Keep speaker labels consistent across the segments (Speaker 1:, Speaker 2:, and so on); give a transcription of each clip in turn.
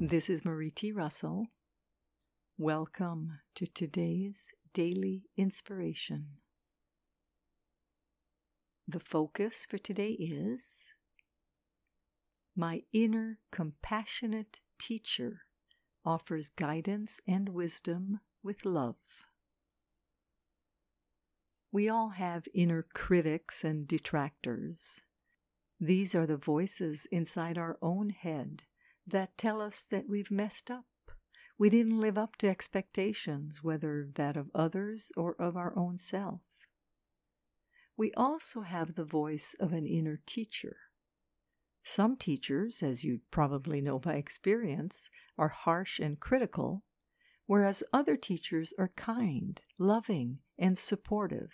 Speaker 1: This is Marie T. Russell. Welcome to today's daily inspiration. The focus for today is My inner compassionate teacher offers guidance and wisdom with love. We all have inner critics and detractors. These are the voices inside our own head that tell us that we've messed up. We didn't live up to expectations, whether that of others or of our own self. We also have the voice of an inner teacher. Some teachers, as you probably know by experience, are harsh and critical, whereas other teachers are kind, loving, and supportive.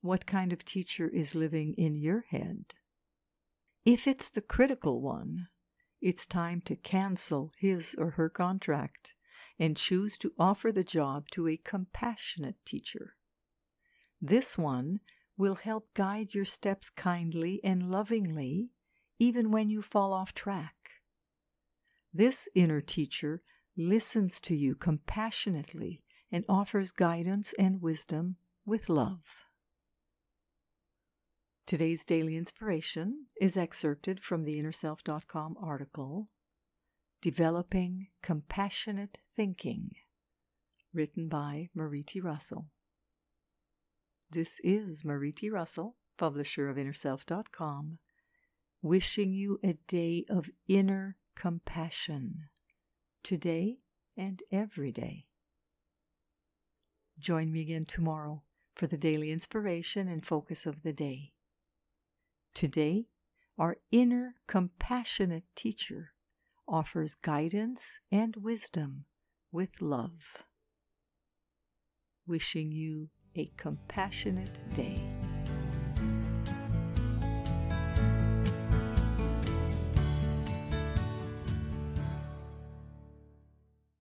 Speaker 1: What kind of teacher is living in your head? If it's the critical one, it's time to cancel his or her contract and choose to offer the job to a compassionate teacher. This one will help guide your steps kindly and lovingly, even when you fall off track. This inner teacher listens to you compassionately and offers guidance and wisdom with love. Today's daily inspiration is excerpted from the InnerSelf.com article Developing Compassionate Thinking, written by Marie T. Russell. This is Marie T. Russell, publisher of InnerSelf.com, wishing you a day of inner compassion today and every day. Join me again tomorrow for the daily inspiration and focus of the day. Today, our inner compassionate teacher offers guidance and wisdom with love. Wishing you a compassionate day.